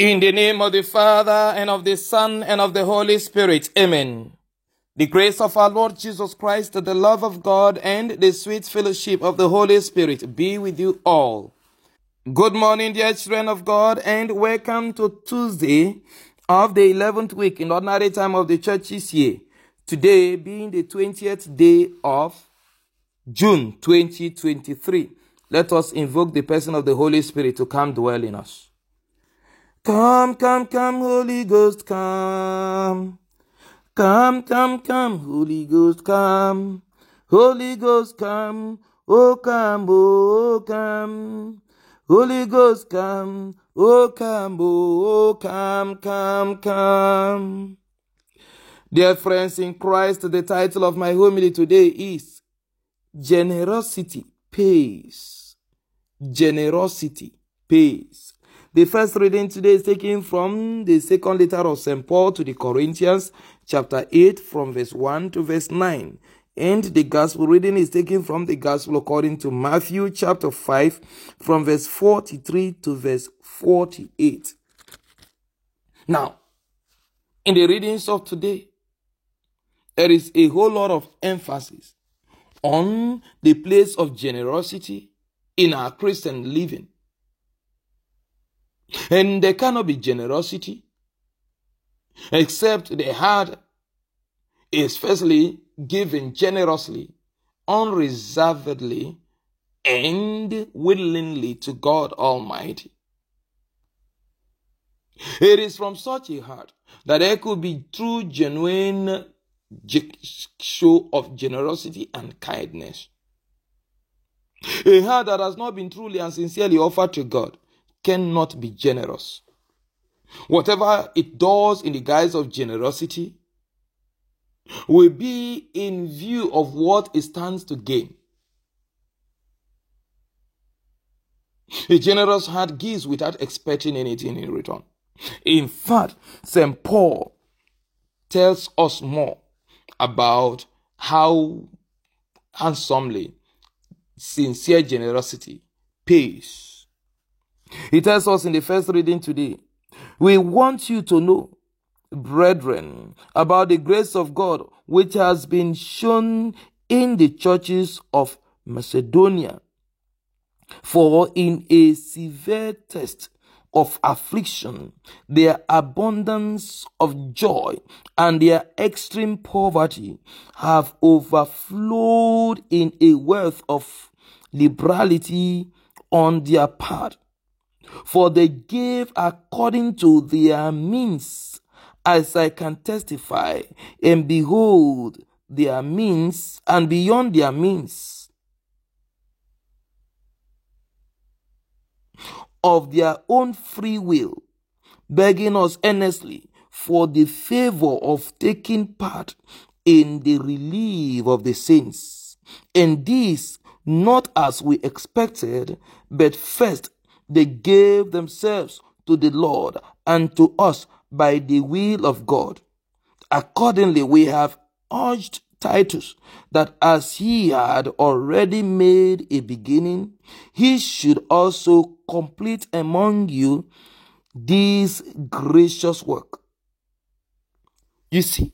In the name of the Father, and of the Son, and of the Holy Spirit. Amen. The grace of our Lord Jesus Christ, the love of God, and the sweet fellowship of the Holy Spirit be with you all. Good morning, dear children of God, and welcome to Tuesday of the 11th week in ordinary time of the church's year. Today being the 20th day of June 2023. Let us invoke the person of the Holy Spirit to come dwell in us. Come, come, come, Holy Ghost, come. Come, come, come, Holy Ghost, come. Holy Ghost, come. Oh, come, oh, come. Holy Ghost, come. Oh, come, oh, come, come, come. Dear friends in Christ, the title of my homily today is Generosity Pays. Generosity Pays. The first reading today is taken from the second letter of St. Paul to the Corinthians, chapter 8, from verse 1 to verse 9. And the gospel reading is taken from the gospel according to Matthew, chapter 5, from verse 43 to verse 48. Now, in the readings of today, there is a whole lot of emphasis on the place of generosity in our Christian living. And there cannot be generosity except the heart is firstly given generously, unreservedly, and willingly to God Almighty. It is from such a heart that there could be true, genuine show of generosity and kindness. A heart that has not been truly and sincerely offered to God cannot be generous. Whatever it does in the guise of generosity will be in view of what it stands to gain. A generous heart gives without expecting anything in return. In fact, St. Paul tells us more about how handsomely sincere generosity pays. He tells us in the first reading today, we want you to know, brethren, about the grace of God which has been shown in the churches of Macedonia. For in a severe test of affliction, their abundance of joy and their extreme poverty have overflowed in a wealth of liberality on their part for they gave according to their means, as I can testify, and behold, their means, and beyond their means. Of their own free will, begging us earnestly for the favor of taking part in the relief of the saints. And this not as we expected, but first they gave themselves to the Lord and to us by the will of God. Accordingly, we have urged Titus that as he had already made a beginning, he should also complete among you this gracious work. You see,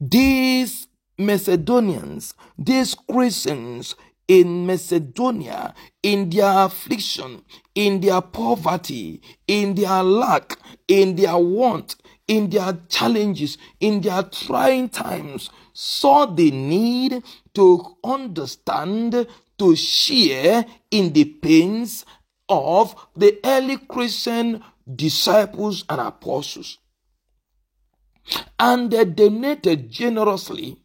these Macedonians, these Christians, in Macedonia, in their affliction, in their poverty, in their lack, in their want, in their challenges, in their trying times, saw the need to understand, to share in the pains of the early Christian disciples and apostles. And they donated generously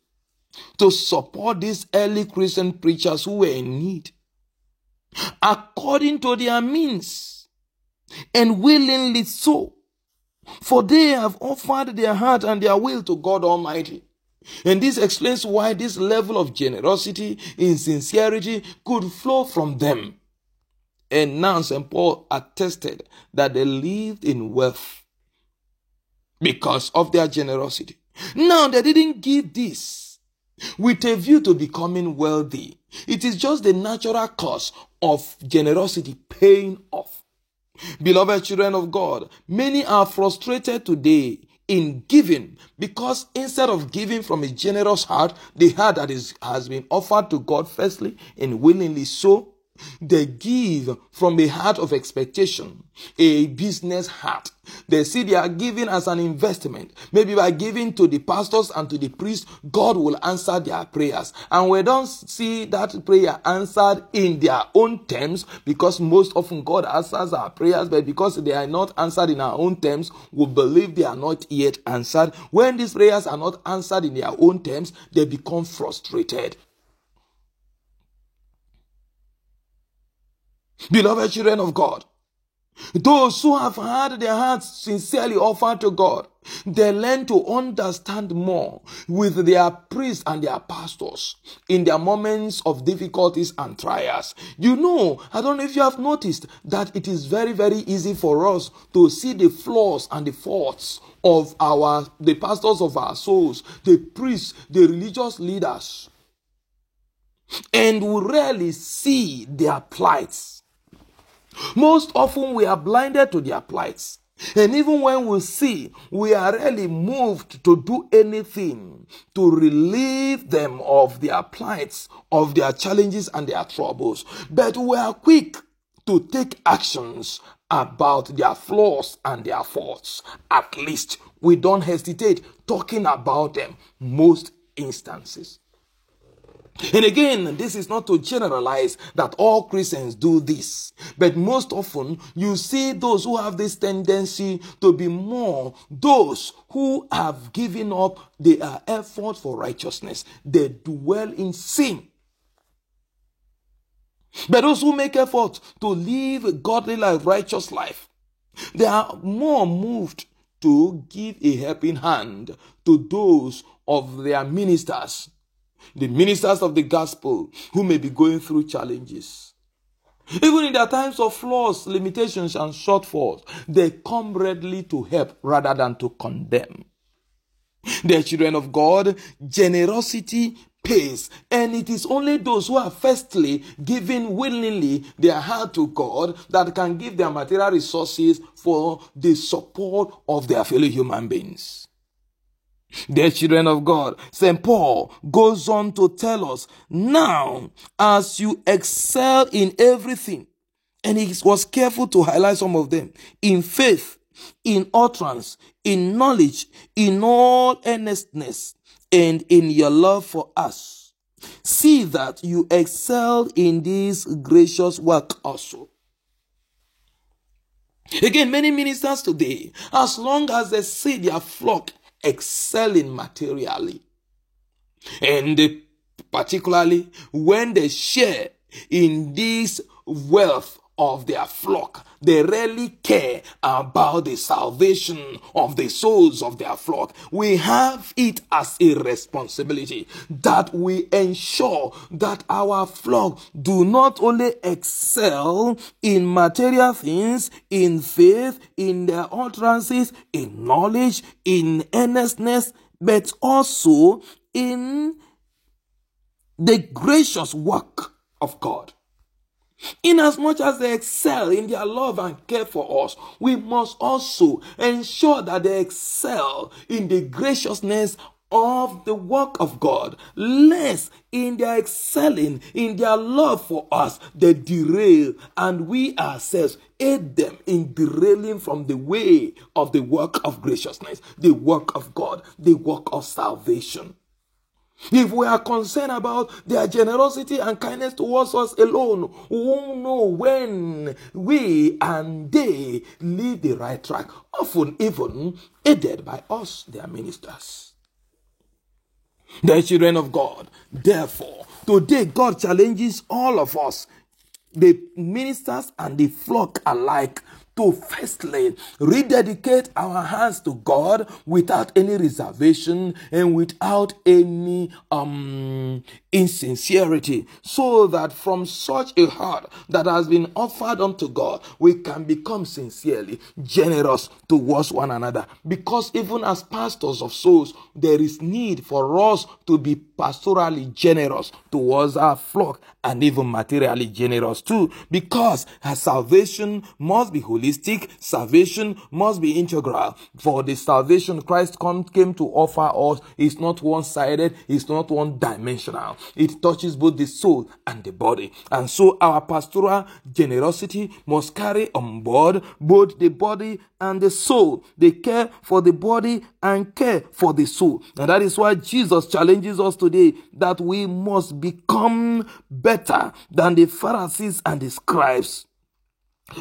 to support these early Christian preachers who were in need according to their means and willingly so. For they have offered their heart and their will to God Almighty. And this explains why this level of generosity in sincerity could flow from them. And now St. Paul attested that they lived in wealth because of their generosity. Now they didn't give this with a view to becoming wealthy. It is just the natural course of generosity paying off. Beloved children of God, many are frustrated today in giving because instead of giving from a generous heart, the heart that is, has been offered to God firstly and willingly so, they give from a heart of expectation, a business heart. They see they are giving as an investment. Maybe by giving to the pastors and to the priests, God will answer their prayers. And we don't see that prayer answered in their own terms because most often God answers our prayers, but because they are not answered in our own terms, we believe they are not yet answered. When these prayers are not answered in their own terms, they become frustrated. Beloved children of God, those who have had their hearts sincerely offered to God, they learn to understand more with their priests and their pastors in their moments of difficulties and trials. You know, I don't know if you have noticed that it is very, very easy for us to see the flaws and the faults of our, the pastors of our souls, the priests, the religious leaders, and we rarely see their plights most often we are blinded to their plights. And even when we see, we are really moved to do anything to relieve them of their plights, of their challenges and their troubles. But we are quick to take actions about their flaws and their faults. At least we don't hesitate talking about them most instances. And again, this is not to generalize that all Christians do this, but most often you see those who have this tendency to be more those who have given up their effort for righteousness. They dwell in sin. But those who make effort to live a godly life, righteous life, they are more moved to give a helping hand to those of their ministers the ministers of the gospel who may be going through challenges. Even in their times of flaws, limitations, and shortfalls, they come readily to help rather than to condemn. The children of God, generosity pays, and it is only those who are firstly giving willingly their heart to God that can give their material resources for the support of their fellow human beings. Dear children of God, St. Paul goes on to tell us, now as you excel in everything, and he was careful to highlight some of them, in faith, in utterance, in knowledge, in all earnestness, and in your love for us. See that you excel in this gracious work also. Again, many ministers today, as long as they see their flock excelling materially. And particularly when they share in this wealth of their flock. They rarely care about the salvation of the souls of their flock. We have it as a responsibility that we ensure that our flock do not only excel in material things, in faith, in their utterances, in knowledge, in earnestness, but also in the gracious work of God. Inasmuch as they excel in their love and care for us, we must also ensure that they excel in the graciousness of the work of God, lest in their excelling in their love for us, they derail, and we ourselves aid them in derailing from the way of the work of graciousness, the work of God, the work of salvation. If we are concerned about their generosity and kindness towards us alone, we won't know when we and they lead the right track, often even aided by us, their ministers. The children of God. Therefore, today God challenges all of us, the ministers and the flock alike, to firstly rededicate our hands to God without any reservation and without any um insincerity so that from such a heart that has been offered unto God we can become sincerely generous towards one another. Because even as pastors of souls there is need for us to be pastorally generous towards our flock and even materially generous too. Because our salvation must be holy holistic. Salvation must be integral. For the salvation Christ came to offer us is not one-sided, it's not one-dimensional. It touches both the soul and the body. And so our pastoral generosity must carry on board both the body and the soul. They care for the body and care for the soul. And that is why Jesus challenges us today that we must become better than the Pharisees and the scribes.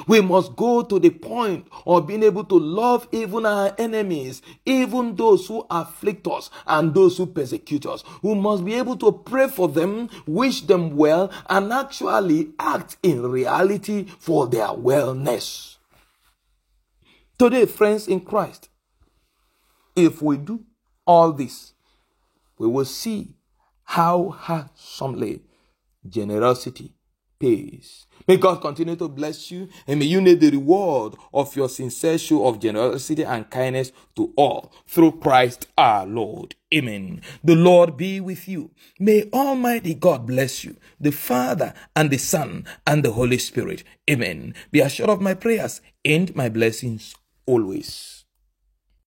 We must go to the point of being able to love even our enemies, even those who afflict us and those who persecute us. We must be able to pray for them, wish them well, and actually act in reality for their wellness. Today, friends in Christ, if we do all this, we will see how handsomely generosity pays. May God continue to bless you and may you need the reward of your sincere show of generosity and kindness to all through Christ our Lord. Amen. The Lord be with you. May Almighty God bless you, the Father and the Son and the Holy Spirit. Amen. Be assured of my prayers and my blessings always.